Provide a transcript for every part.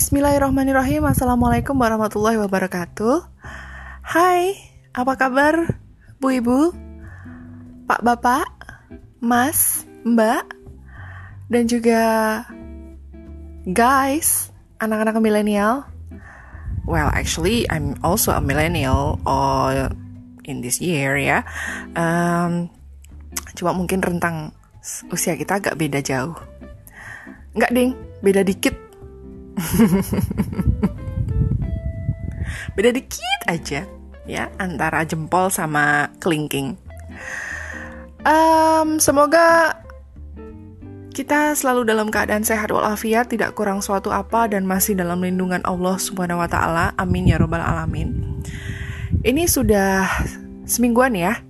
Bismillahirrahmanirrahim. Assalamualaikum warahmatullahi wabarakatuh. Hai, apa kabar Bu Ibu, Pak Bapak, Mas, Mbak Dan juga guys, anak-anak milenial. Well, actually I'm also a millennial or in this year ya. Um, Cuma mungkin rentang usia kita agak beda jauh. Enggak ding, beda dikit Beda dikit aja ya antara jempol sama kelingking. Um, semoga kita selalu dalam keadaan sehat walafiat, tidak kurang suatu apa dan masih dalam lindungan Allah Subhanahu wa taala. Amin ya robbal alamin. Ini sudah semingguan ya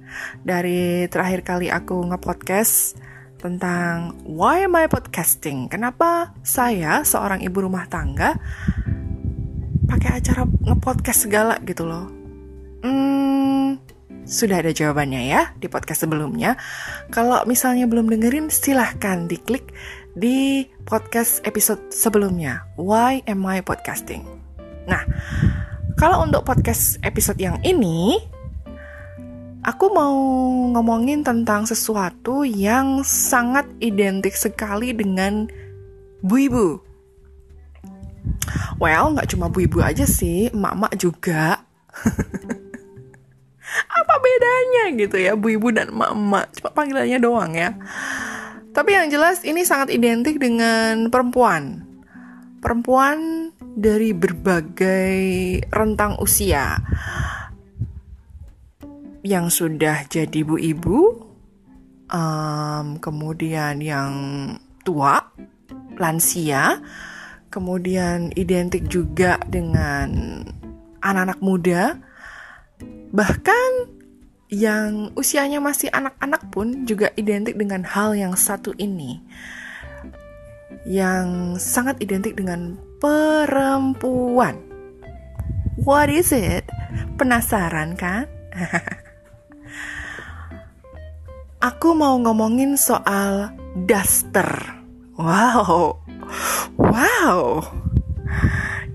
dari terakhir kali aku nge-podcast tentang why am I podcasting? Kenapa saya seorang ibu rumah tangga pakai acara ngepodcast segala gitu loh? Hmm, sudah ada jawabannya ya di podcast sebelumnya. Kalau misalnya belum dengerin, silahkan diklik di podcast episode sebelumnya. Why am I podcasting? Nah, kalau untuk podcast episode yang ini, Aku mau ngomongin tentang sesuatu yang sangat identik sekali dengan bu ibu. Well, nggak cuma bu ibu aja sih, emak-emak juga. Apa bedanya gitu ya, bu ibu dan emak-emak? Cuma panggilannya doang ya. Tapi yang jelas ini sangat identik dengan perempuan. Perempuan dari berbagai rentang usia yang sudah jadi ibu-ibu, um, kemudian yang tua, lansia, kemudian identik juga dengan anak-anak muda, bahkan yang usianya masih anak-anak pun juga identik dengan hal yang satu ini, yang sangat identik dengan perempuan. What is it? Penasaran kan? Aku mau ngomongin soal daster. Wow, wow.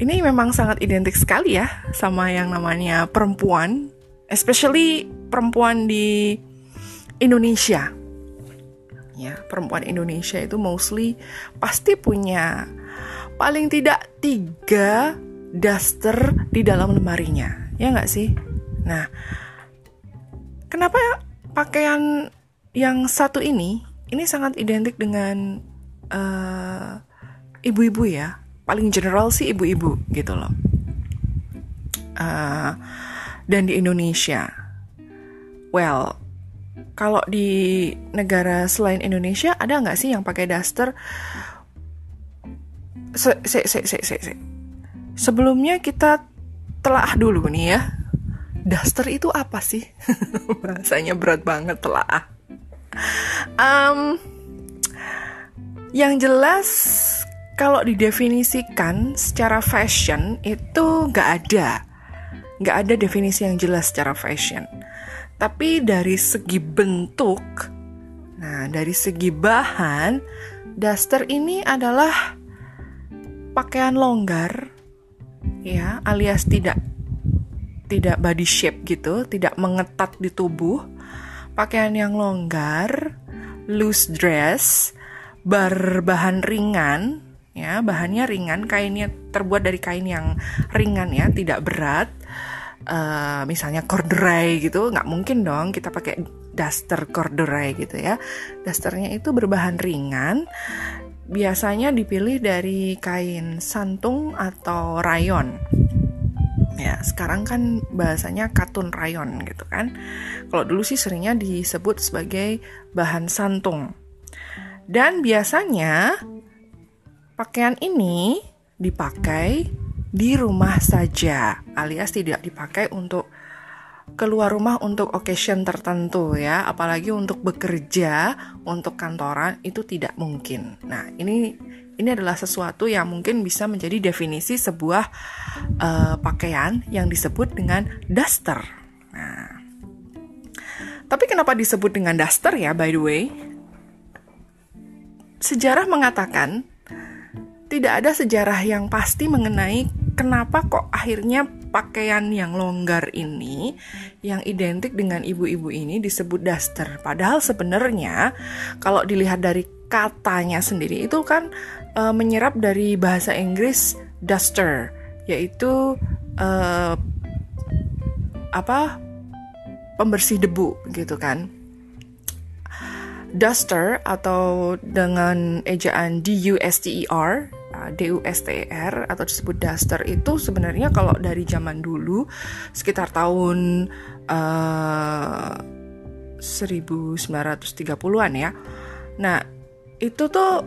Ini memang sangat identik sekali ya sama yang namanya perempuan, especially perempuan di Indonesia. Ya, perempuan Indonesia itu mostly pasti punya paling tidak tiga daster di dalam lemarinya, ya nggak sih? Nah, kenapa pakaian yang satu ini ini sangat identik dengan uh, ibu-ibu ya. Paling general sih ibu-ibu gitu loh. Uh, dan di Indonesia. Well kalau di negara selain Indonesia ada nggak sih yang pakai daster? Se se se se se, se. sebelumnya kita telah dulu nih ya. Daster itu apa sih? Bahasanya berat banget telah um, yang jelas kalau didefinisikan secara fashion itu nggak ada. Nggak ada definisi yang jelas secara fashion. Tapi dari segi bentuk nah dari segi bahan daster ini adalah pakaian longgar ya alias tidak tidak body shape gitu tidak mengetat di tubuh pakaian yang longgar, loose dress, berbahan ringan, ya bahannya ringan, kainnya terbuat dari kain yang ringan ya, tidak berat. Uh, misalnya corduroy gitu, nggak mungkin dong kita pakai daster corduroy gitu ya. Dasternya itu berbahan ringan, biasanya dipilih dari kain santung atau rayon ya sekarang kan bahasanya katun rayon gitu kan. Kalau dulu sih seringnya disebut sebagai bahan santung. Dan biasanya pakaian ini dipakai di rumah saja alias tidak dipakai untuk keluar rumah untuk occasion tertentu ya. Apalagi untuk bekerja untuk kantoran itu tidak mungkin. Nah ini ini adalah sesuatu yang mungkin bisa menjadi definisi sebuah uh, pakaian yang disebut dengan duster. Nah, tapi kenapa disebut dengan duster ya, by the way? Sejarah mengatakan tidak ada sejarah yang pasti mengenai kenapa kok akhirnya pakaian yang longgar ini yang identik dengan ibu-ibu ini disebut daster. Padahal sebenarnya kalau dilihat dari katanya sendiri itu kan e, menyerap dari bahasa Inggris duster, yaitu e, apa pembersih debu gitu kan. Duster atau dengan ejaan D U S T E R uh, D U S T E R atau disebut duster itu sebenarnya kalau dari zaman dulu sekitar tahun uh, 1930-an ya. Nah, itu tuh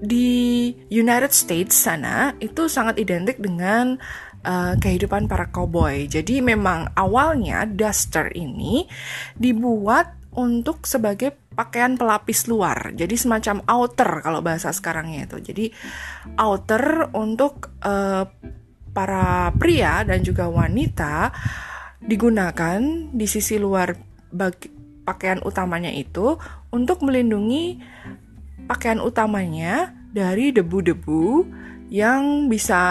di United States sana itu sangat identik dengan uh, kehidupan para cowboy. Jadi memang awalnya duster ini dibuat untuk sebagai pakaian pelapis luar. Jadi semacam outer kalau bahasa sekarangnya itu. Jadi outer untuk uh, para pria dan juga wanita digunakan di sisi luar bagi pakaian utamanya itu untuk melindungi pakaian utamanya dari debu-debu yang bisa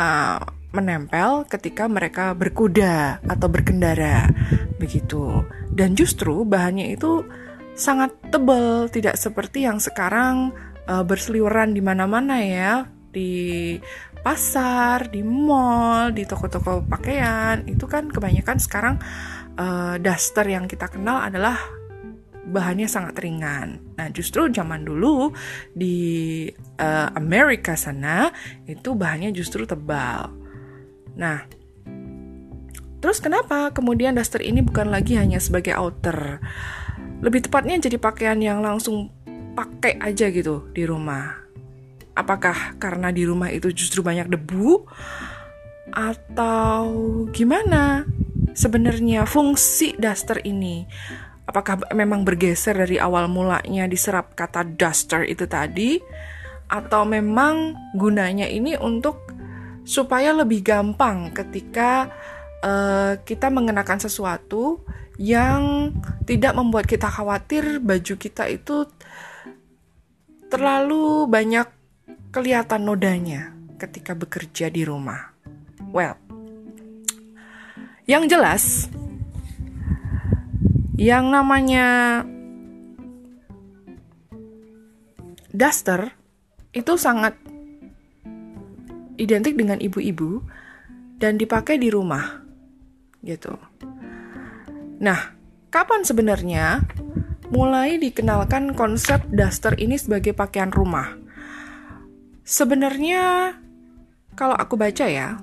menempel ketika mereka berkuda atau berkendara begitu. Dan justru bahannya itu sangat tebal, tidak seperti yang sekarang uh, berseliweran di mana-mana ya, di pasar, di mall, di toko-toko pakaian. Itu kan kebanyakan sekarang uh, daster yang kita kenal adalah bahannya sangat ringan. Nah, justru zaman dulu di uh, Amerika sana itu bahannya justru tebal. Nah, terus kenapa kemudian daster ini bukan lagi hanya sebagai outer? Lebih tepatnya jadi pakaian yang langsung pakai aja gitu di rumah. Apakah karena di rumah itu justru banyak debu atau gimana? Sebenarnya fungsi daster ini apakah memang bergeser dari awal mulanya diserap kata duster itu tadi atau memang gunanya ini untuk supaya lebih gampang ketika uh, kita mengenakan sesuatu yang tidak membuat kita khawatir baju kita itu terlalu banyak kelihatan nodanya ketika bekerja di rumah. Well, yang jelas yang namanya duster itu sangat identik dengan ibu-ibu dan dipakai di rumah gitu. Nah, kapan sebenarnya mulai dikenalkan konsep duster ini sebagai pakaian rumah? Sebenarnya kalau aku baca ya,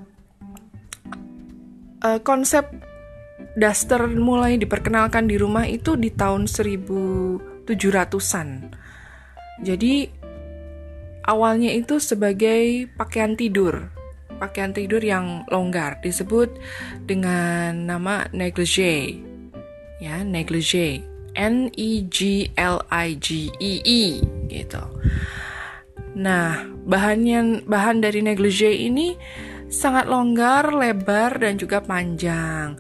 uh, konsep daster mulai diperkenalkan di rumah itu di tahun 1700-an. Jadi awalnya itu sebagai pakaian tidur. Pakaian tidur yang longgar disebut dengan nama negligee. Ya, negligee. N E G L I G E E gitu. Nah, bahannya bahan dari negligee ini sangat longgar, lebar dan juga panjang.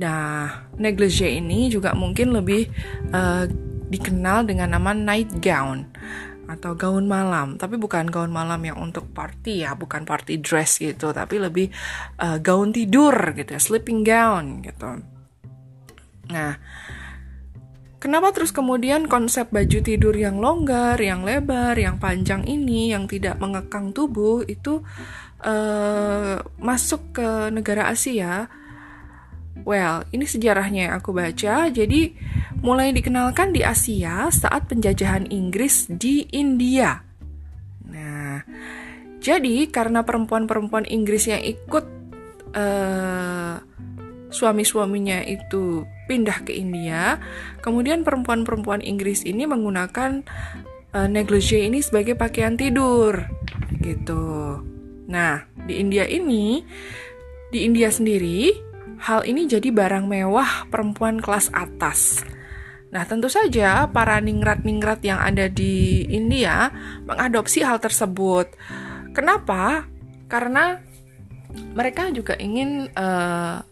Nah, negligee ini juga mungkin lebih uh, dikenal dengan nama night gown atau gaun malam, tapi bukan gaun malam yang untuk party ya, bukan party dress gitu, tapi lebih uh, gaun tidur gitu ya, sleeping gown gitu. Nah, kenapa terus kemudian konsep baju tidur yang longgar, yang lebar, yang panjang ini, yang tidak mengekang tubuh itu uh, masuk ke negara Asia? Well, ini sejarahnya yang aku baca. Jadi, mulai dikenalkan di Asia saat penjajahan Inggris di India. Nah, jadi karena perempuan-perempuan Inggris yang ikut uh, suami-suaminya itu pindah ke India, kemudian perempuan-perempuan Inggris ini menggunakan uh, negligee ini sebagai pakaian tidur, gitu. Nah, di India ini, di India sendiri Hal ini jadi barang mewah perempuan kelas atas. Nah, tentu saja para ningrat-ningrat yang ada di India mengadopsi hal tersebut. Kenapa? Karena mereka juga ingin uh,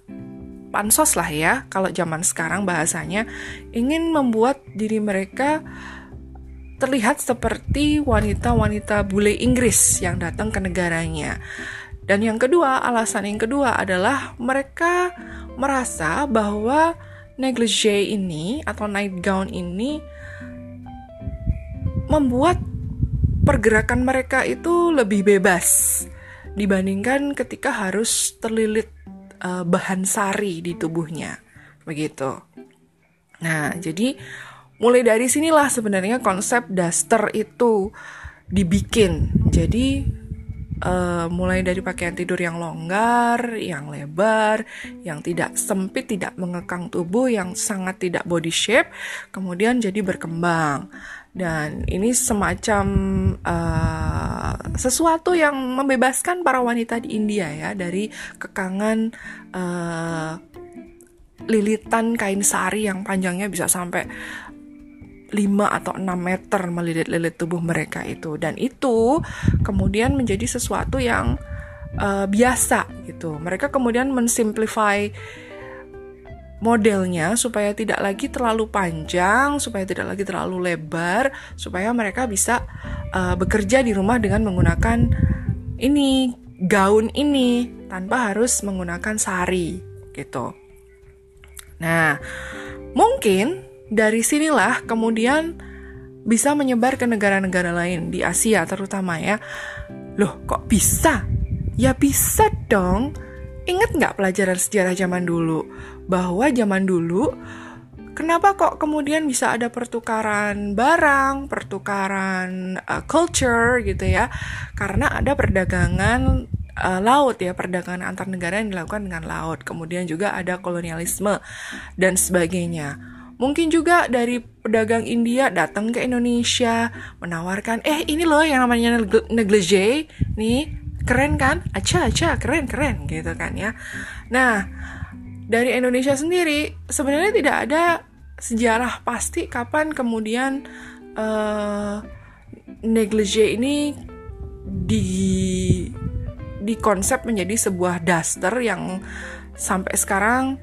pansos lah ya, kalau zaman sekarang bahasanya, ingin membuat diri mereka terlihat seperti wanita-wanita bule Inggris yang datang ke negaranya. Dan yang kedua, alasan yang kedua adalah mereka merasa bahwa negligee ini atau night gown ini membuat pergerakan mereka itu lebih bebas dibandingkan ketika harus terlilit uh, bahan sari di tubuhnya. Begitu. Nah, jadi mulai dari sinilah sebenarnya konsep daster itu dibikin. Jadi uh, mulai dari pakaian tidur yang longgar, yang lebar, yang tidak sempit, tidak mengekang tubuh, yang sangat tidak body shape, kemudian jadi berkembang. Dan ini semacam uh, sesuatu yang membebaskan para wanita di India ya dari kekangan uh, lilitan kain sari yang panjangnya bisa sampai 5 atau 6 meter melilit-lilit tubuh mereka itu dan itu kemudian menjadi sesuatu yang uh, biasa gitu. Mereka kemudian mensimplify modelnya supaya tidak lagi terlalu panjang, supaya tidak lagi terlalu lebar, supaya mereka bisa uh, bekerja di rumah dengan menggunakan ini gaun ini tanpa harus menggunakan sari gitu. Nah, mungkin dari sinilah kemudian bisa menyebar ke negara-negara lain di Asia terutama ya. Loh, kok bisa? Ya bisa dong. Ingat nggak pelajaran sejarah zaman dulu? Bahwa zaman dulu, kenapa kok kemudian bisa ada pertukaran barang, pertukaran uh, culture gitu ya? Karena ada perdagangan uh, laut ya, perdagangan antar negara yang dilakukan dengan laut. Kemudian juga ada kolonialisme dan sebagainya Mungkin juga dari pedagang India datang ke Indonesia menawarkan, eh ini loh yang namanya negligee, nih keren kan? Aca aca keren keren gitu kan ya. Nah dari Indonesia sendiri sebenarnya tidak ada sejarah pasti kapan kemudian uh, negligee ini di di konsep menjadi sebuah daster yang sampai sekarang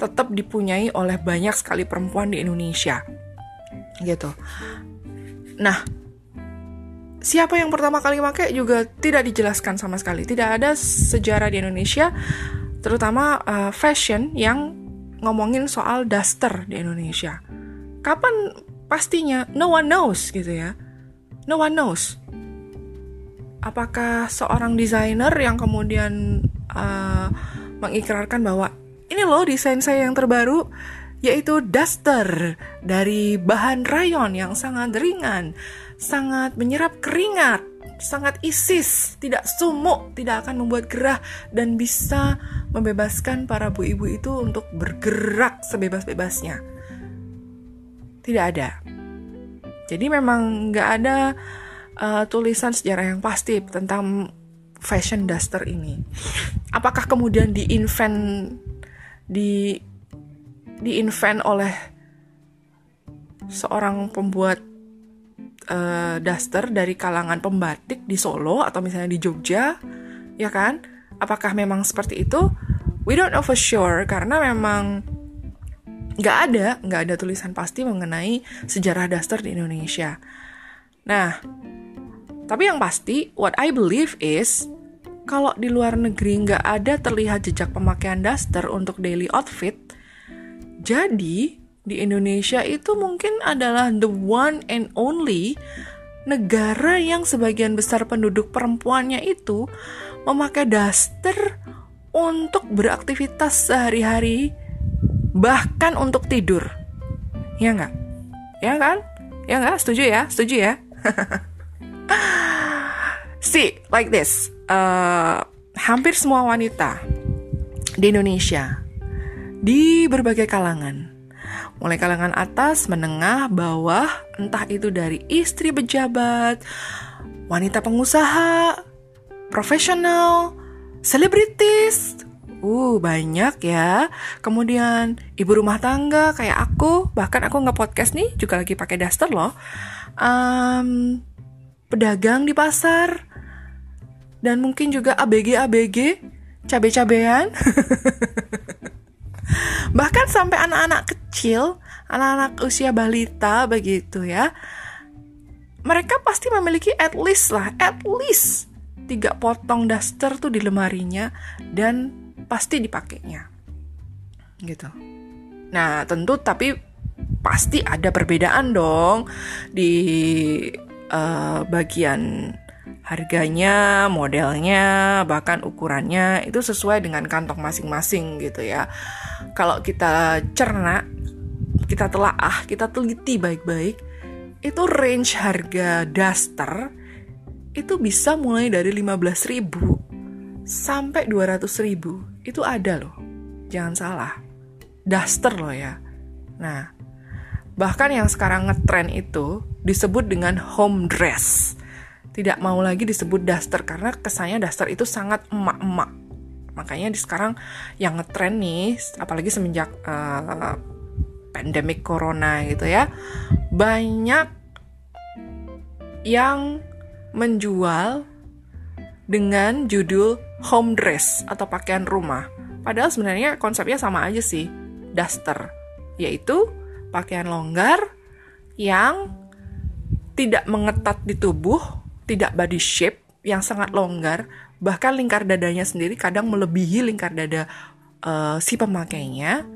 tetap dipunyai oleh banyak sekali perempuan di Indonesia. Gitu. Nah, siapa yang pertama kali pakai juga tidak dijelaskan sama sekali. Tidak ada sejarah di Indonesia, terutama uh, fashion yang ngomongin soal daster di Indonesia. Kapan pastinya? No one knows gitu ya. No one knows. Apakah seorang desainer yang kemudian uh, mengikrarkan bahwa ini loh desain saya yang terbaru, yaitu duster dari bahan rayon yang sangat ringan, sangat menyerap keringat, sangat isis, tidak sumuk, tidak akan membuat gerah, dan bisa membebaskan para bu ibu itu untuk bergerak sebebas-bebasnya. Tidak ada. Jadi memang nggak ada uh, tulisan sejarah yang pasti tentang fashion duster ini. Apakah kemudian di-invent di diinvent oleh seorang pembuat uh, daster dari kalangan pembatik di Solo atau misalnya di Jogja, ya kan? Apakah memang seperti itu? We don't know for sure karena memang nggak ada nggak ada tulisan pasti mengenai sejarah daster di Indonesia. Nah, tapi yang pasti, what I believe is kalau di luar negeri nggak ada terlihat jejak pemakaian daster untuk daily outfit, jadi di Indonesia itu mungkin adalah the one and only negara yang sebagian besar penduduk perempuannya itu memakai daster untuk beraktivitas sehari-hari, bahkan untuk tidur. Ya nggak? Ya kan? Ya nggak? Setuju ya? Setuju ya? See, like this uh, hampir semua wanita di Indonesia di berbagai kalangan, mulai kalangan atas, menengah, bawah, entah itu dari istri pejabat, wanita pengusaha, profesional, selebritis, uh banyak ya. Kemudian ibu rumah tangga kayak aku, bahkan aku nggak podcast nih juga lagi pakai daster loh. Um, pedagang di pasar, dan mungkin juga ABG-ABG, cabe-cabean. Bahkan sampai anak-anak kecil, anak-anak usia balita begitu ya. mereka pasti memiliki at least lah, at least tiga potong daster tuh di lemarinya dan pasti dipakainya. Gitu. Nah, tentu tapi pasti ada perbedaan dong di uh, bagian harganya, modelnya, bahkan ukurannya itu sesuai dengan kantong masing-masing gitu ya. Kalau kita cerna, kita telaah, kita teliti baik-baik, itu range harga daster itu bisa mulai dari 15.000 sampai 200.000. Itu ada loh. Jangan salah. Daster loh ya. Nah, bahkan yang sekarang ngetren itu disebut dengan home dress tidak mau lagi disebut daster karena kesannya daster itu sangat emak-emak. Makanya di sekarang yang ngetren nih, apalagi semenjak uh, pandemik corona gitu ya, banyak yang menjual dengan judul home dress atau pakaian rumah. Padahal sebenarnya konsepnya sama aja sih, daster, yaitu pakaian longgar yang tidak mengetat di tubuh tidak body shape yang sangat longgar, bahkan lingkar dadanya sendiri kadang melebihi lingkar dada uh, si pemakainya.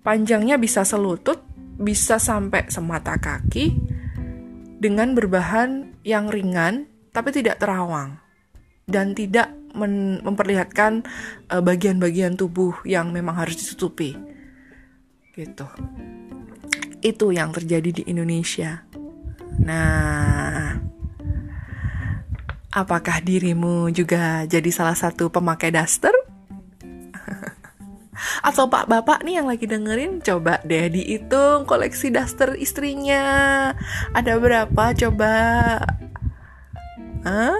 Panjangnya bisa selutut, bisa sampai semata kaki dengan berbahan yang ringan tapi tidak terawang dan tidak memperlihatkan uh, bagian-bagian tubuh yang memang harus ditutupi. Gitu. Itu yang terjadi di Indonesia. Nah, apakah dirimu juga jadi salah satu pemakai daster? Atau pak bapak nih yang lagi dengerin Coba deh dihitung koleksi daster istrinya Ada berapa coba? Hah?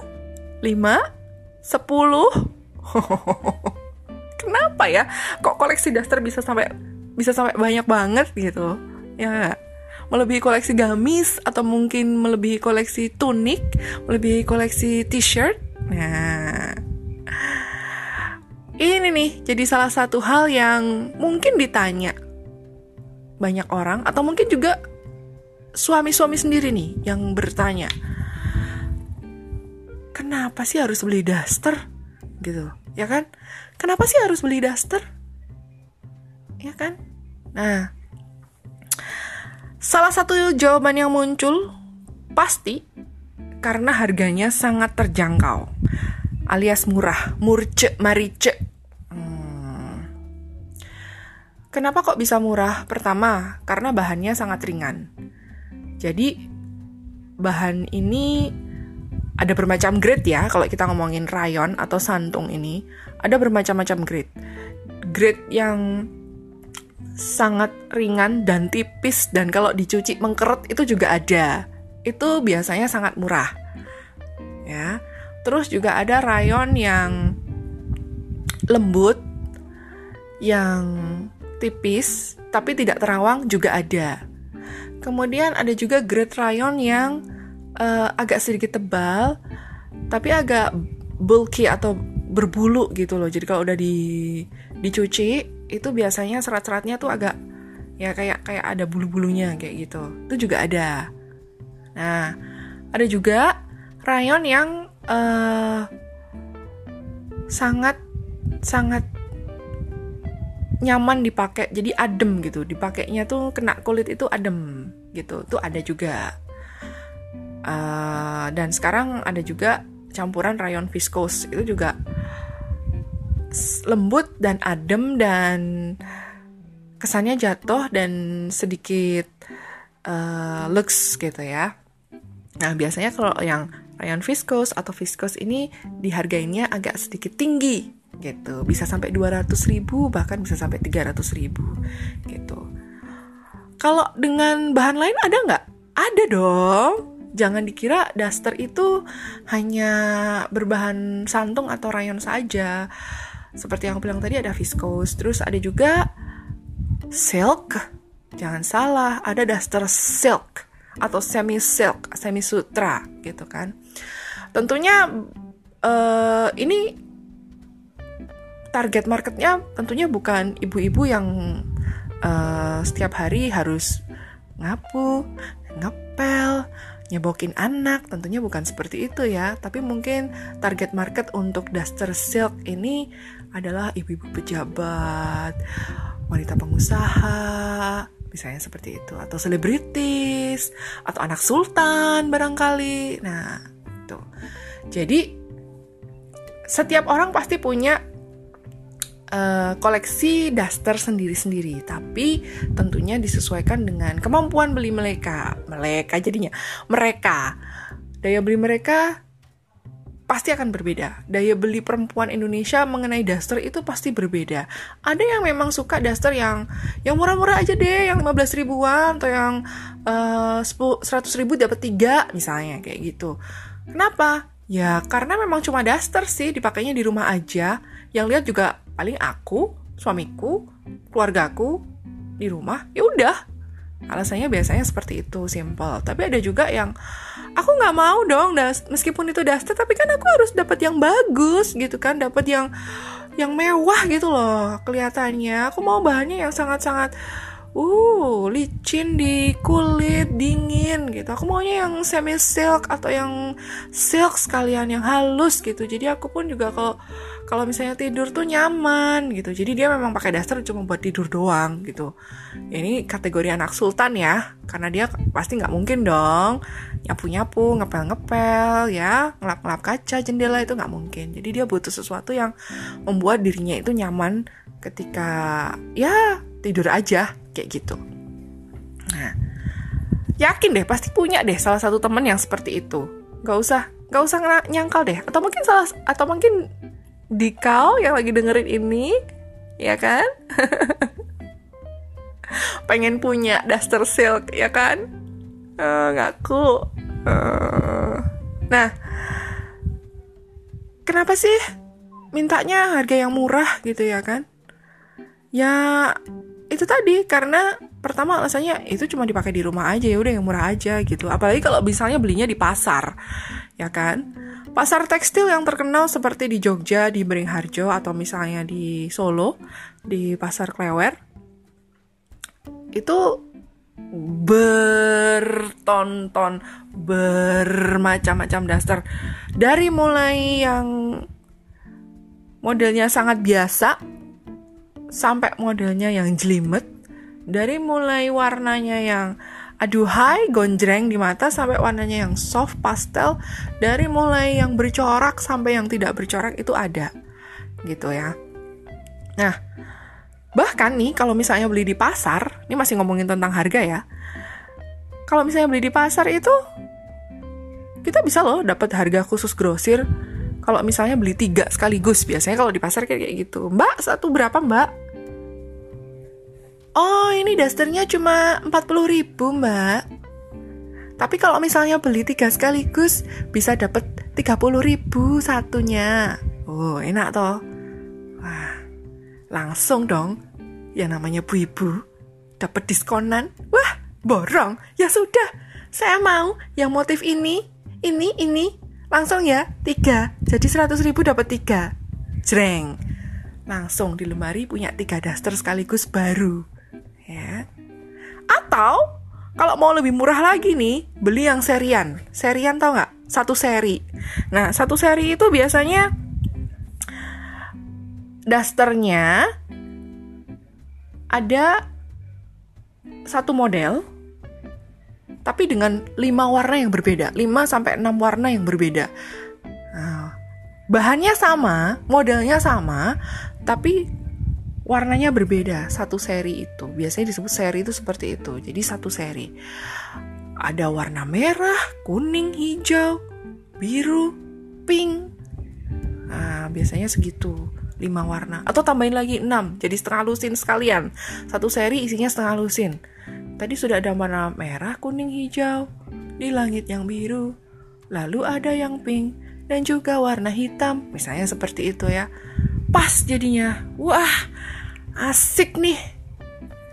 Lima? Sepuluh? Kenapa ya? Kok koleksi daster bisa sampai bisa sampai banyak banget gitu? Ya melebihi koleksi gamis atau mungkin melebihi koleksi tunik, melebihi koleksi t-shirt. Nah, ini nih jadi salah satu hal yang mungkin ditanya banyak orang atau mungkin juga suami-suami sendiri nih yang bertanya. Kenapa sih harus beli daster? Gitu, ya kan? Kenapa sih harus beli daster? Ya kan? Nah, Salah satu jawaban yang muncul pasti karena harganya sangat terjangkau alias murah, murce, marice. Hmm. Kenapa kok bisa murah? Pertama, karena bahannya sangat ringan. Jadi bahan ini ada bermacam grade ya kalau kita ngomongin rayon atau santung ini ada bermacam-macam grade. Grade yang sangat ringan dan tipis dan kalau dicuci mengkeret itu juga ada. Itu biasanya sangat murah. Ya. Terus juga ada rayon yang lembut yang tipis tapi tidak terawang juga ada. Kemudian ada juga grade rayon yang uh, agak sedikit tebal tapi agak bulky atau berbulu gitu loh. Jadi kalau udah di dicuci itu biasanya serat-seratnya tuh agak ya kayak kayak ada bulu-bulunya kayak gitu. Itu juga ada. Nah, ada juga rayon yang uh, sangat sangat nyaman dipakai. Jadi adem gitu. Dipakainya tuh kena kulit itu adem gitu. Tuh ada juga. Uh, dan sekarang ada juga campuran rayon viscose itu juga lembut dan adem dan kesannya jatuh dan sedikit uh, lux gitu ya. Nah biasanya kalau yang rayon viscose atau viscose ini dihargainya agak sedikit tinggi gitu, bisa sampai 200 ribu bahkan bisa sampai 300 ribu gitu. Kalau dengan bahan lain ada nggak? Ada dong. Jangan dikira daster itu hanya berbahan santung atau rayon saja seperti yang aku bilang tadi ada viscose, terus ada juga silk. Jangan salah, ada daster silk atau semi silk, semi sutra gitu kan. Tentunya uh, ini target marketnya tentunya bukan ibu-ibu yang uh, setiap hari harus ngapu, ngepel, nyebokin anak, tentunya bukan seperti itu ya. Tapi mungkin target market untuk daster silk ini adalah ibu-ibu pejabat, wanita pengusaha, misalnya seperti itu, atau selebritis, atau anak sultan barangkali. Nah, itu. Jadi setiap orang pasti punya uh, koleksi daster sendiri-sendiri, tapi tentunya disesuaikan dengan kemampuan beli mereka. Mereka jadinya mereka daya beli mereka pasti akan berbeda. Daya beli perempuan Indonesia mengenai daster itu pasti berbeda. Ada yang memang suka daster yang yang murah-murah aja deh, yang 15 ribuan atau yang uh, 100 ribu dapat tiga misalnya kayak gitu. Kenapa? Ya karena memang cuma daster sih dipakainya di rumah aja. Yang lihat juga paling aku, suamiku, keluargaku di rumah. Ya udah. Alasannya biasanya seperti itu, simple. Tapi ada juga yang aku nggak mau dong, das meskipun itu daster, tapi kan aku harus dapat yang bagus gitu kan, dapat yang yang mewah gitu loh kelihatannya. Aku mau bahannya yang sangat-sangat uh licin di kulit dingin gitu. Aku maunya yang semi silk atau yang silk sekalian yang halus gitu. Jadi aku pun juga kalau kalau misalnya tidur tuh nyaman gitu. Jadi dia memang pakai daster cuma buat tidur doang gitu. Ini kategori anak sultan ya karena dia pasti nggak mungkin dong nyapu nyapu ngepel ngepel ya ngelap ngelap kaca jendela itu nggak mungkin. Jadi dia butuh sesuatu yang membuat dirinya itu nyaman ketika ya tidur aja kayak gitu. Nah, yakin deh pasti punya deh salah satu temen yang seperti itu. Gak usah, gak usah nyangkal deh. Atau mungkin salah, atau mungkin di kau yang lagi dengerin ini, ya kan? Pengen punya daster silk, ya kan? Uh, ngaku. Uh, nah, kenapa sih mintanya harga yang murah gitu ya kan? Ya itu tadi karena pertama alasannya itu cuma dipakai di rumah aja ya udah yang murah aja gitu. Apalagi kalau misalnya belinya di pasar ya kan? Pasar tekstil yang terkenal seperti di Jogja di Beringharjo atau misalnya di Solo di pasar Klewer itu bertonton bermacam-macam daster. Dari mulai yang modelnya sangat biasa sampai modelnya yang jelimet. Dari mulai warnanya yang aduhai gonjreng di mata sampai warnanya yang soft pastel. Dari mulai yang bercorak sampai yang tidak bercorak itu ada. Gitu ya. Nah bahkan nih kalau misalnya beli di pasar ini masih ngomongin tentang harga ya. Kalau misalnya beli di pasar itu kita bisa loh dapat harga khusus grosir kalau misalnya beli tiga sekaligus biasanya kalau di pasar kayak gitu. Mbak satu berapa mbak? Oh ini dasternya cuma 40 ribu mbak. Tapi kalau misalnya beli tiga sekaligus bisa dapat 30 ribu satunya. Oh enak toh. Wah langsung dong. Yang namanya bu ibu. Dapat diskonan. Wah borong. Ya sudah saya mau yang motif ini ini ini Langsung ya, tiga. Jadi 100 ribu dapat tiga. Jreng. Langsung di lemari punya tiga daster sekaligus baru. Ya. Atau kalau mau lebih murah lagi nih, beli yang serian. Serian tau nggak? Satu seri. Nah, satu seri itu biasanya dasternya ada satu model tapi dengan lima warna yang berbeda, 5 sampai 6 warna yang berbeda. Nah, bahannya sama, modelnya sama, tapi warnanya berbeda. Satu seri itu biasanya disebut seri itu seperti itu. Jadi satu seri ada warna merah, kuning, hijau, biru, pink. Nah, biasanya segitu. 5 warna atau tambahin lagi 6 jadi setengah lusin sekalian satu seri isinya setengah lusin Tadi sudah ada warna merah, kuning, hijau, di langit yang biru. Lalu ada yang pink dan juga warna hitam, misalnya seperti itu ya. Pas jadinya. Wah, asik nih.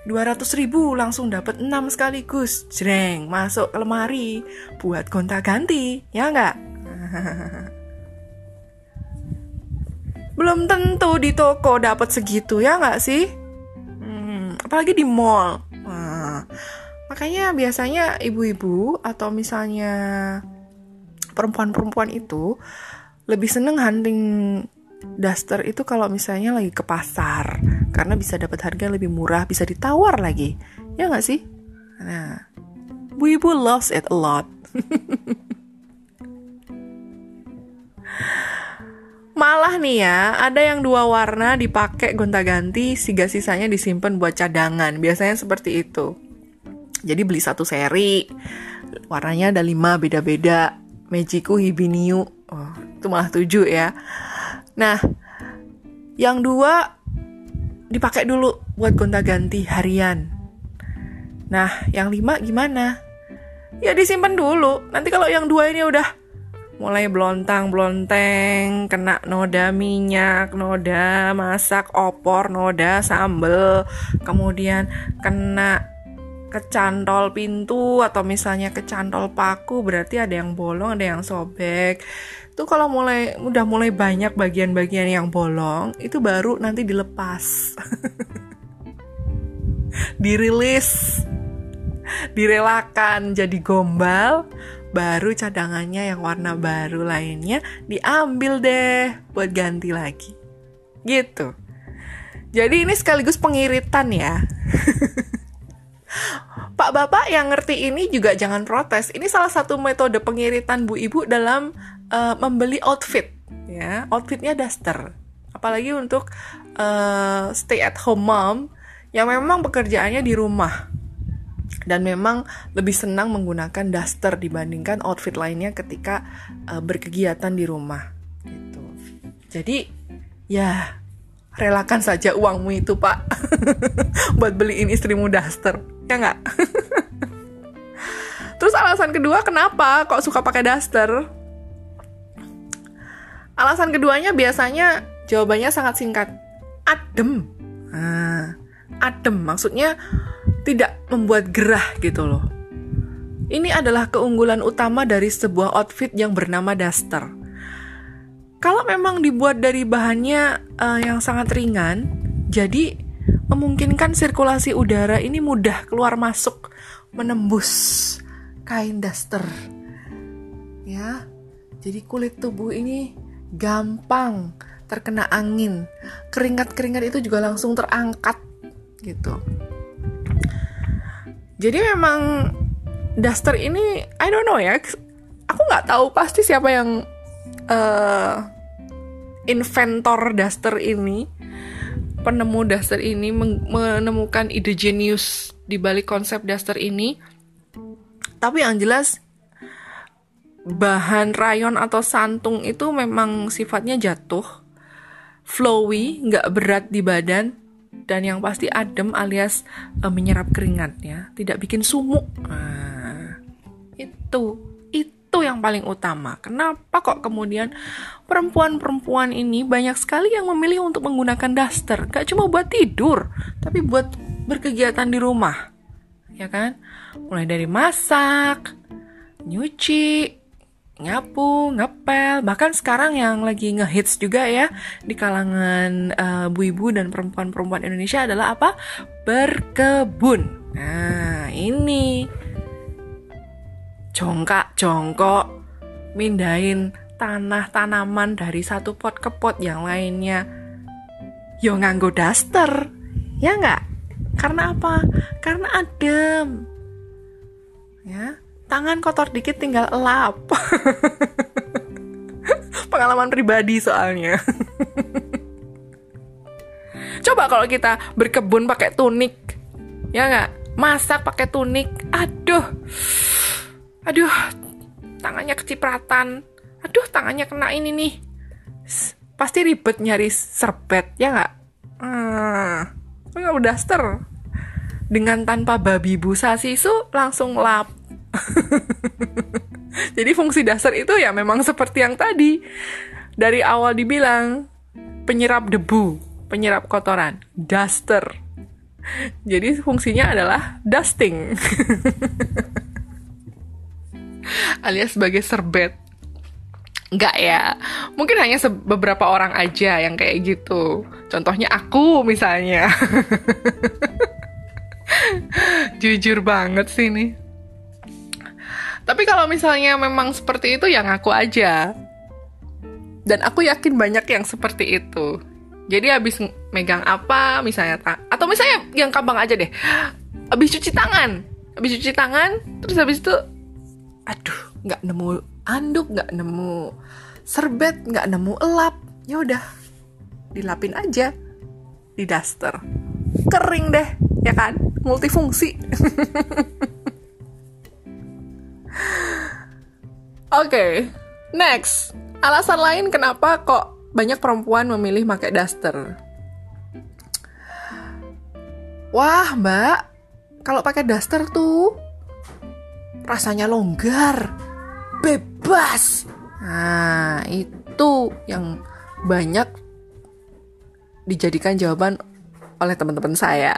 200 ribu langsung dapat 6 sekaligus. Jreng, masuk ke lemari buat gonta-ganti, ya nggak? Belum tentu di toko dapat segitu ya nggak sih? Hmm, apalagi di mall Makanya biasanya ibu-ibu atau misalnya perempuan-perempuan itu lebih seneng hunting daster itu kalau misalnya lagi ke pasar karena bisa dapat harga lebih murah, bisa ditawar lagi. Ya nggak sih? Nah, ibu-ibu loves it a lot. Malah nih ya, ada yang dua warna dipakai gonta-ganti, siga sisanya disimpan buat cadangan. Biasanya seperti itu. Jadi beli satu seri, warnanya ada lima beda-beda. Mejiku Hibiniu, oh, itu malah tujuh ya. Nah, yang dua dipakai dulu buat gonta-ganti harian. Nah, yang lima gimana? Ya disimpan dulu. Nanti kalau yang dua ini udah mulai blontang-blonteng, kena noda minyak, noda masak opor, noda sambel, kemudian kena kecantol pintu atau misalnya kecantol paku berarti ada yang bolong, ada yang sobek. Itu kalau mulai udah mulai banyak bagian-bagian yang bolong, itu baru nanti dilepas. Dirilis. Direlakan jadi gombal baru cadangannya yang warna baru lainnya diambil deh buat ganti lagi. Gitu. Jadi ini sekaligus pengiritan ya. Pak Bapak yang ngerti ini juga jangan protes. Ini salah satu metode pengiritan Bu Ibu dalam uh, membeli outfit ya. Outfitnya daster. Apalagi untuk uh, stay at home mom yang memang pekerjaannya di rumah dan memang lebih senang menggunakan daster dibandingkan outfit lainnya ketika uh, berkegiatan di rumah gitu. Jadi ya relakan saja uangmu itu pak buat beliin istrimu daster ya nggak? Terus alasan kedua kenapa kok suka pakai daster? Alasan keduanya biasanya jawabannya sangat singkat, adem. Nah, adem maksudnya tidak membuat gerah gitu loh. Ini adalah keunggulan utama dari sebuah outfit yang bernama duster. Kalau memang dibuat dari bahannya uh, yang sangat ringan, jadi memungkinkan sirkulasi udara ini mudah keluar masuk menembus kain daster. Ya. Jadi kulit tubuh ini gampang terkena angin. Keringat-keringat itu juga langsung terangkat gitu. Jadi memang Duster ini I don't know ya. Aku nggak tahu pasti siapa yang uh, inventor Duster ini, penemu Duster ini menemukan ide genius di balik konsep Duster ini. Tapi yang jelas bahan rayon atau santung itu memang sifatnya jatuh, flowy, nggak berat di badan, dan yang pasti adem alias uh, menyerap keringatnya, tidak bikin sumuk. Nah, itu itu yang paling utama. Kenapa kok kemudian perempuan-perempuan ini banyak sekali yang memilih untuk menggunakan daster? Gak cuma buat tidur, tapi buat berkegiatan di rumah. Ya kan? Mulai dari masak, nyuci, nyapu, ngepel, bahkan sekarang yang lagi ngehits juga ya di kalangan uh, ibu-ibu dan perempuan-perempuan Indonesia adalah apa? Berkebun. Nah, ini jongkak jongkok mindahin tanah tanaman dari satu pot ke pot yang lainnya. Yo nganggo daster ya nggak? Karena apa? Karena adem. Ya tangan kotor dikit tinggal elap. Pengalaman pribadi soalnya. Coba kalau kita berkebun pakai tunik ya nggak? Masak pakai tunik aduh aduh tangannya kecipratan aduh tangannya kena ini nih pasti ribet nyari serbet ya nggak hmm, nggak daster dengan tanpa babi busa sisu langsung lap Jadi fungsi dasar itu ya memang seperti yang tadi. Dari awal dibilang penyerap debu, penyerap kotoran, duster. Jadi fungsinya adalah dusting. Alias sebagai serbet. Enggak ya, mungkin hanya beberapa orang aja yang kayak gitu. Contohnya aku misalnya. jujur banget sih nih. Tapi kalau misalnya memang seperti itu ya ngaku aja. Dan aku yakin banyak yang seperti itu. Jadi habis megang apa misalnya atau misalnya yang gampang aja deh. Habis cuci tangan, habis cuci tangan, terus habis itu aduh, nggak nemu anduk, nggak nemu serbet, nggak nemu elap. Ya udah, dilapin aja di daster. Kering deh, ya kan? Multifungsi. Oke, okay, next. Alasan lain kenapa kok banyak perempuan memilih pakai daster? Wah, Mbak, kalau pakai daster tuh rasanya longgar, bebas. Nah, itu yang banyak dijadikan jawaban oleh teman-teman saya.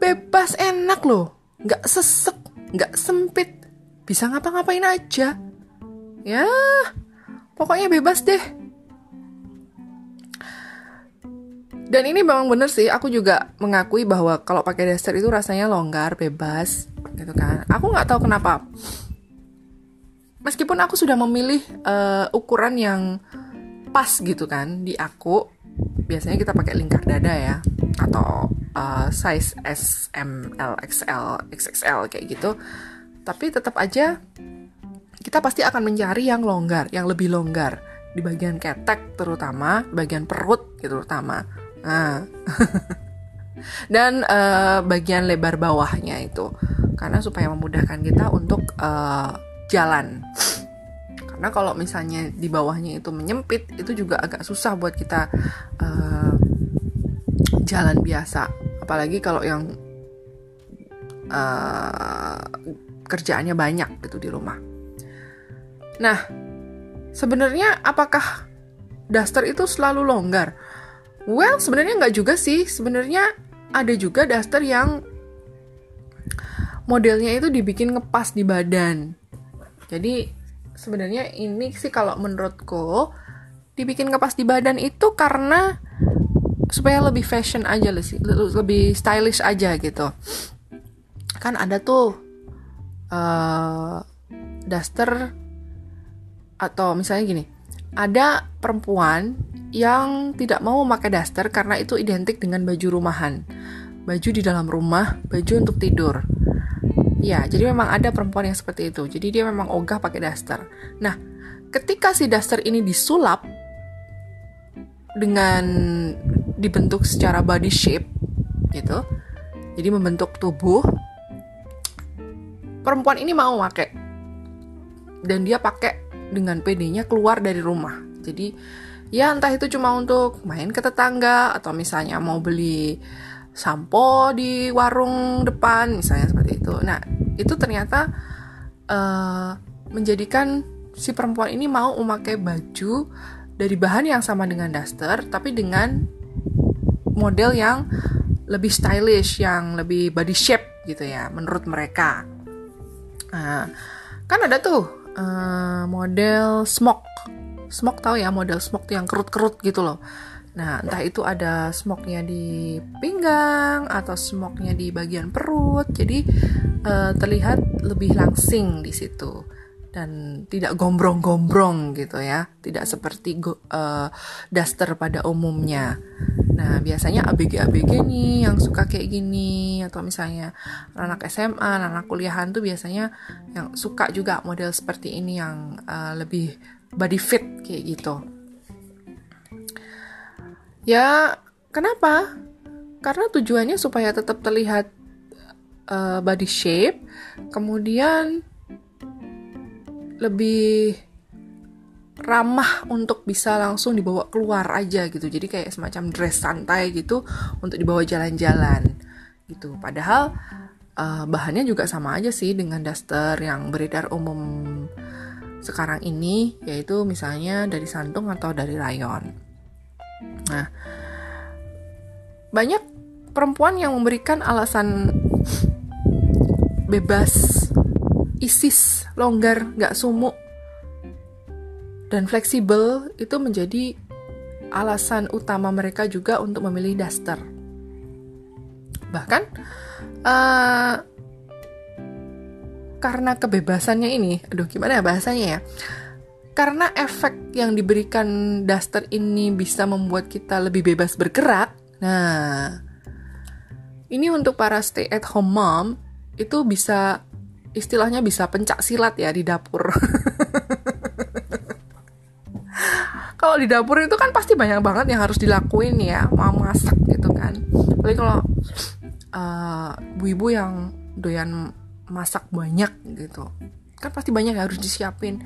Bebas enak loh, nggak sesek, nggak sempit, bisa ngapa-ngapain aja. Ya, pokoknya bebas deh. Dan ini memang bener sih, aku juga mengakui bahwa kalau pakai daster itu rasanya longgar, bebas, gitu kan. Aku nggak tahu kenapa. Meskipun aku sudah memilih uh, ukuran yang pas gitu kan di aku, biasanya kita pakai lingkar dada ya, atau uh, size S, M, L, XL, XXL kayak gitu tapi tetap aja kita pasti akan mencari yang longgar, yang lebih longgar di bagian ketek terutama, bagian perut gitu terutama. Nah. Dan uh, bagian lebar bawahnya itu karena supaya memudahkan kita untuk uh, jalan. Karena kalau misalnya di bawahnya itu menyempit, itu juga agak susah buat kita uh, jalan biasa. Apalagi kalau yang uh, kerjaannya banyak gitu di rumah. Nah, sebenarnya apakah daster itu selalu longgar? Well, sebenarnya nggak juga sih. Sebenarnya ada juga daster yang modelnya itu dibikin ngepas di badan. Jadi sebenarnya ini sih kalau menurutku dibikin ngepas di badan itu karena supaya lebih fashion aja sih, lebih stylish aja gitu. Kan ada tuh uh, daster atau misalnya gini, ada perempuan yang tidak mau memakai daster karena itu identik dengan baju rumahan. Baju di dalam rumah, baju untuk tidur. Ya, jadi memang ada perempuan yang seperti itu. Jadi dia memang ogah pakai daster. Nah, ketika si daster ini disulap dengan dibentuk secara body shape gitu. Jadi membentuk tubuh perempuan ini mau pakai dan dia pakai dengan PD-nya keluar dari rumah. Jadi ya entah itu cuma untuk main ke tetangga atau misalnya mau beli sampo di warung depan misalnya seperti itu. Nah itu ternyata uh, menjadikan si perempuan ini mau memakai baju dari bahan yang sama dengan daster tapi dengan model yang lebih stylish yang lebih body shape gitu ya menurut mereka. Nah, kan ada tuh uh, model smock. Smock tahu ya model smock yang kerut-kerut gitu loh. Nah, entah itu ada smocknya di pinggang atau smocknya di bagian perut, jadi uh, terlihat lebih langsing di situ dan tidak gombrong-gombrong gitu ya, tidak seperti go, uh, daster pada umumnya. Nah, biasanya ABG-ABG nih yang suka kayak gini atau misalnya anak SMA, anak kuliahan tuh biasanya yang suka juga model seperti ini yang uh, lebih body fit kayak gitu. Ya, kenapa? Karena tujuannya supaya tetap terlihat uh, body shape, kemudian lebih ramah untuk bisa langsung dibawa keluar aja gitu. Jadi kayak semacam dress santai gitu untuk dibawa jalan-jalan gitu. Padahal uh, bahannya juga sama aja sih dengan daster yang beredar umum sekarang ini yaitu misalnya dari santung atau dari rayon. Nah banyak perempuan yang memberikan alasan bebas isis, longgar, nggak sumuk, dan fleksibel itu menjadi alasan utama mereka juga untuk memilih daster. Bahkan uh, karena kebebasannya ini, aduh gimana ya bahasanya ya? Karena efek yang diberikan daster ini bisa membuat kita lebih bebas bergerak. Nah, ini untuk para stay at home mom itu bisa istilahnya bisa pencak silat ya di dapur. kalau di dapur itu kan pasti banyak banget yang harus dilakuin ya, mau masak gitu kan. Apalagi kalau uh, ibu-ibu yang doyan masak banyak gitu kan pasti banyak yang harus disiapin.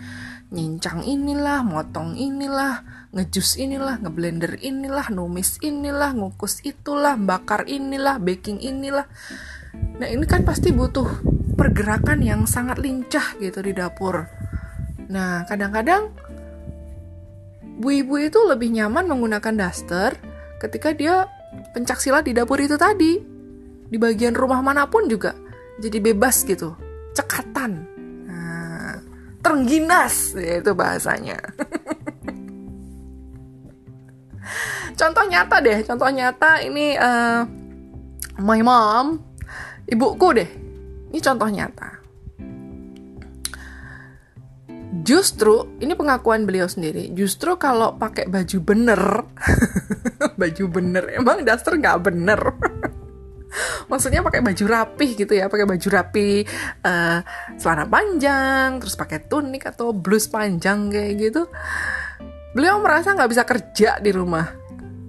Nyincang inilah motong inilah ngejus inilah ngeblender inilah numis inilah ngukus itulah bakar inilah baking inilah. Nah ini kan pasti butuh pergerakan yang sangat lincah gitu di dapur. Nah kadang-kadang bu ibu itu lebih nyaman menggunakan daster ketika dia pencak silat di dapur itu tadi. Di bagian rumah mana pun juga jadi bebas gitu. Cekatan. Nah, terengginas itu bahasanya. Contoh nyata deh contoh nyata ini uh, my mom ibuku deh. Ini contoh nyata justru ini pengakuan beliau sendiri. Justru kalau pakai baju bener baju bener emang daster nggak bener? Maksudnya pakai baju rapih gitu ya pakai baju rapi uh, celana panjang terus pakai tunik atau blus panjang kayak gitu. Beliau merasa nggak bisa kerja di rumah.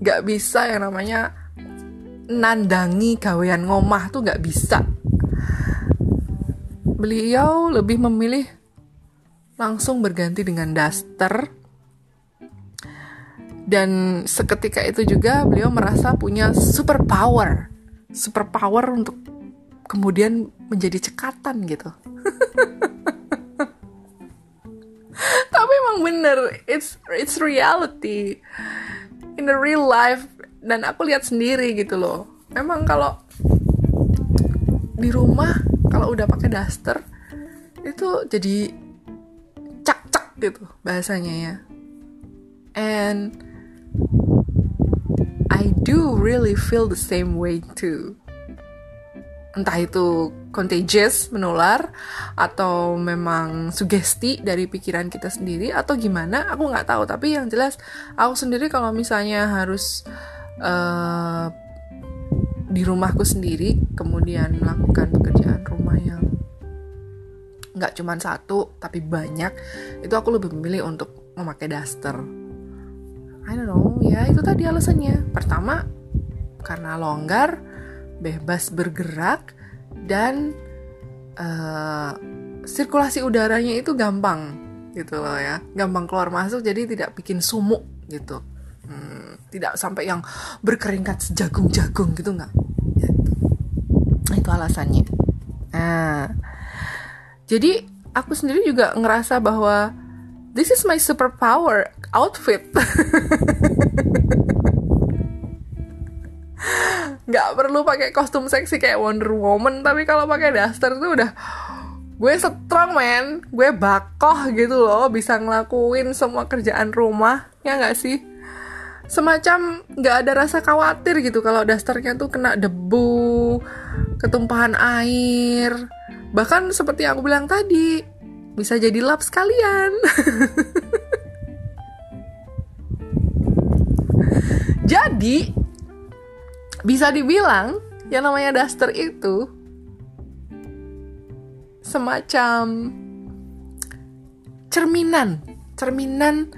Nggak bisa yang namanya nandangi gawean ngomah tuh nggak bisa. Beliau lebih memilih langsung berganti dengan daster dan seketika itu juga beliau merasa punya super power super power untuk kemudian menjadi cekatan gitu. Tapi emang bener, it's it's reality in the real life dan aku lihat sendiri gitu loh. Memang kalau di rumah kalau udah pakai daster itu jadi gitu bahasanya ya. And I do really feel the same way too. Entah itu contagious, menular, atau memang sugesti dari pikiran kita sendiri, atau gimana, aku nggak tahu. Tapi yang jelas, aku sendiri kalau misalnya harus uh, di rumahku sendiri, kemudian melakukan pekerjaan rumah yang nggak cuma satu, tapi banyak, itu aku lebih memilih untuk memakai daster. I don't know ya itu tadi alasannya. Pertama karena longgar bebas bergerak dan uh, sirkulasi udaranya itu gampang gitu loh ya. Gampang keluar masuk jadi tidak bikin sumuk gitu. Hmm, tidak sampai yang berkeringkat sejagung-jagung gitu nggak. Gitu. itu alasannya. Nah jadi aku sendiri juga ngerasa bahwa this is my superpower outfit. Nggak perlu pakai kostum seksi kayak Wonder Woman tapi kalau pakai daster tuh udah gue strong man. Gue bakoh gitu loh bisa ngelakuin semua kerjaan rumah ya nggak sih? Semacam nggak ada rasa khawatir gitu kalau dasternya tuh kena debu ketumpahan air bahkan seperti yang aku bilang tadi bisa jadi lap sekalian Jadi bisa dibilang yang namanya daster itu semacam cerminan, cerminan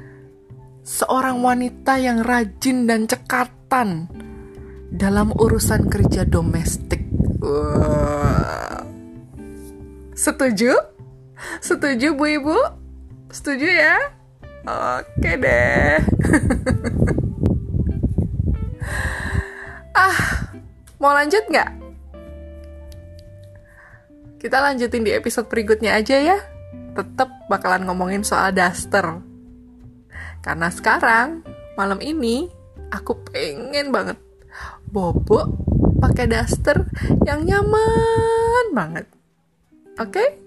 seorang wanita yang rajin dan cekatan dalam urusan kerja domestik. Wow. Setuju? Setuju Bu Ibu? Setuju ya? Oke deh. Ah, mau lanjut nggak? Kita lanjutin di episode berikutnya aja ya. Tetap bakalan ngomongin soal daster. Karena sekarang, malam ini, aku pengen banget bobo pakai daster yang nyaman banget. Okay?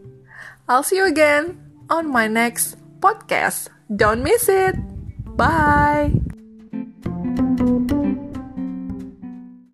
I'll see you again on my next podcast. Don't miss it. Bye.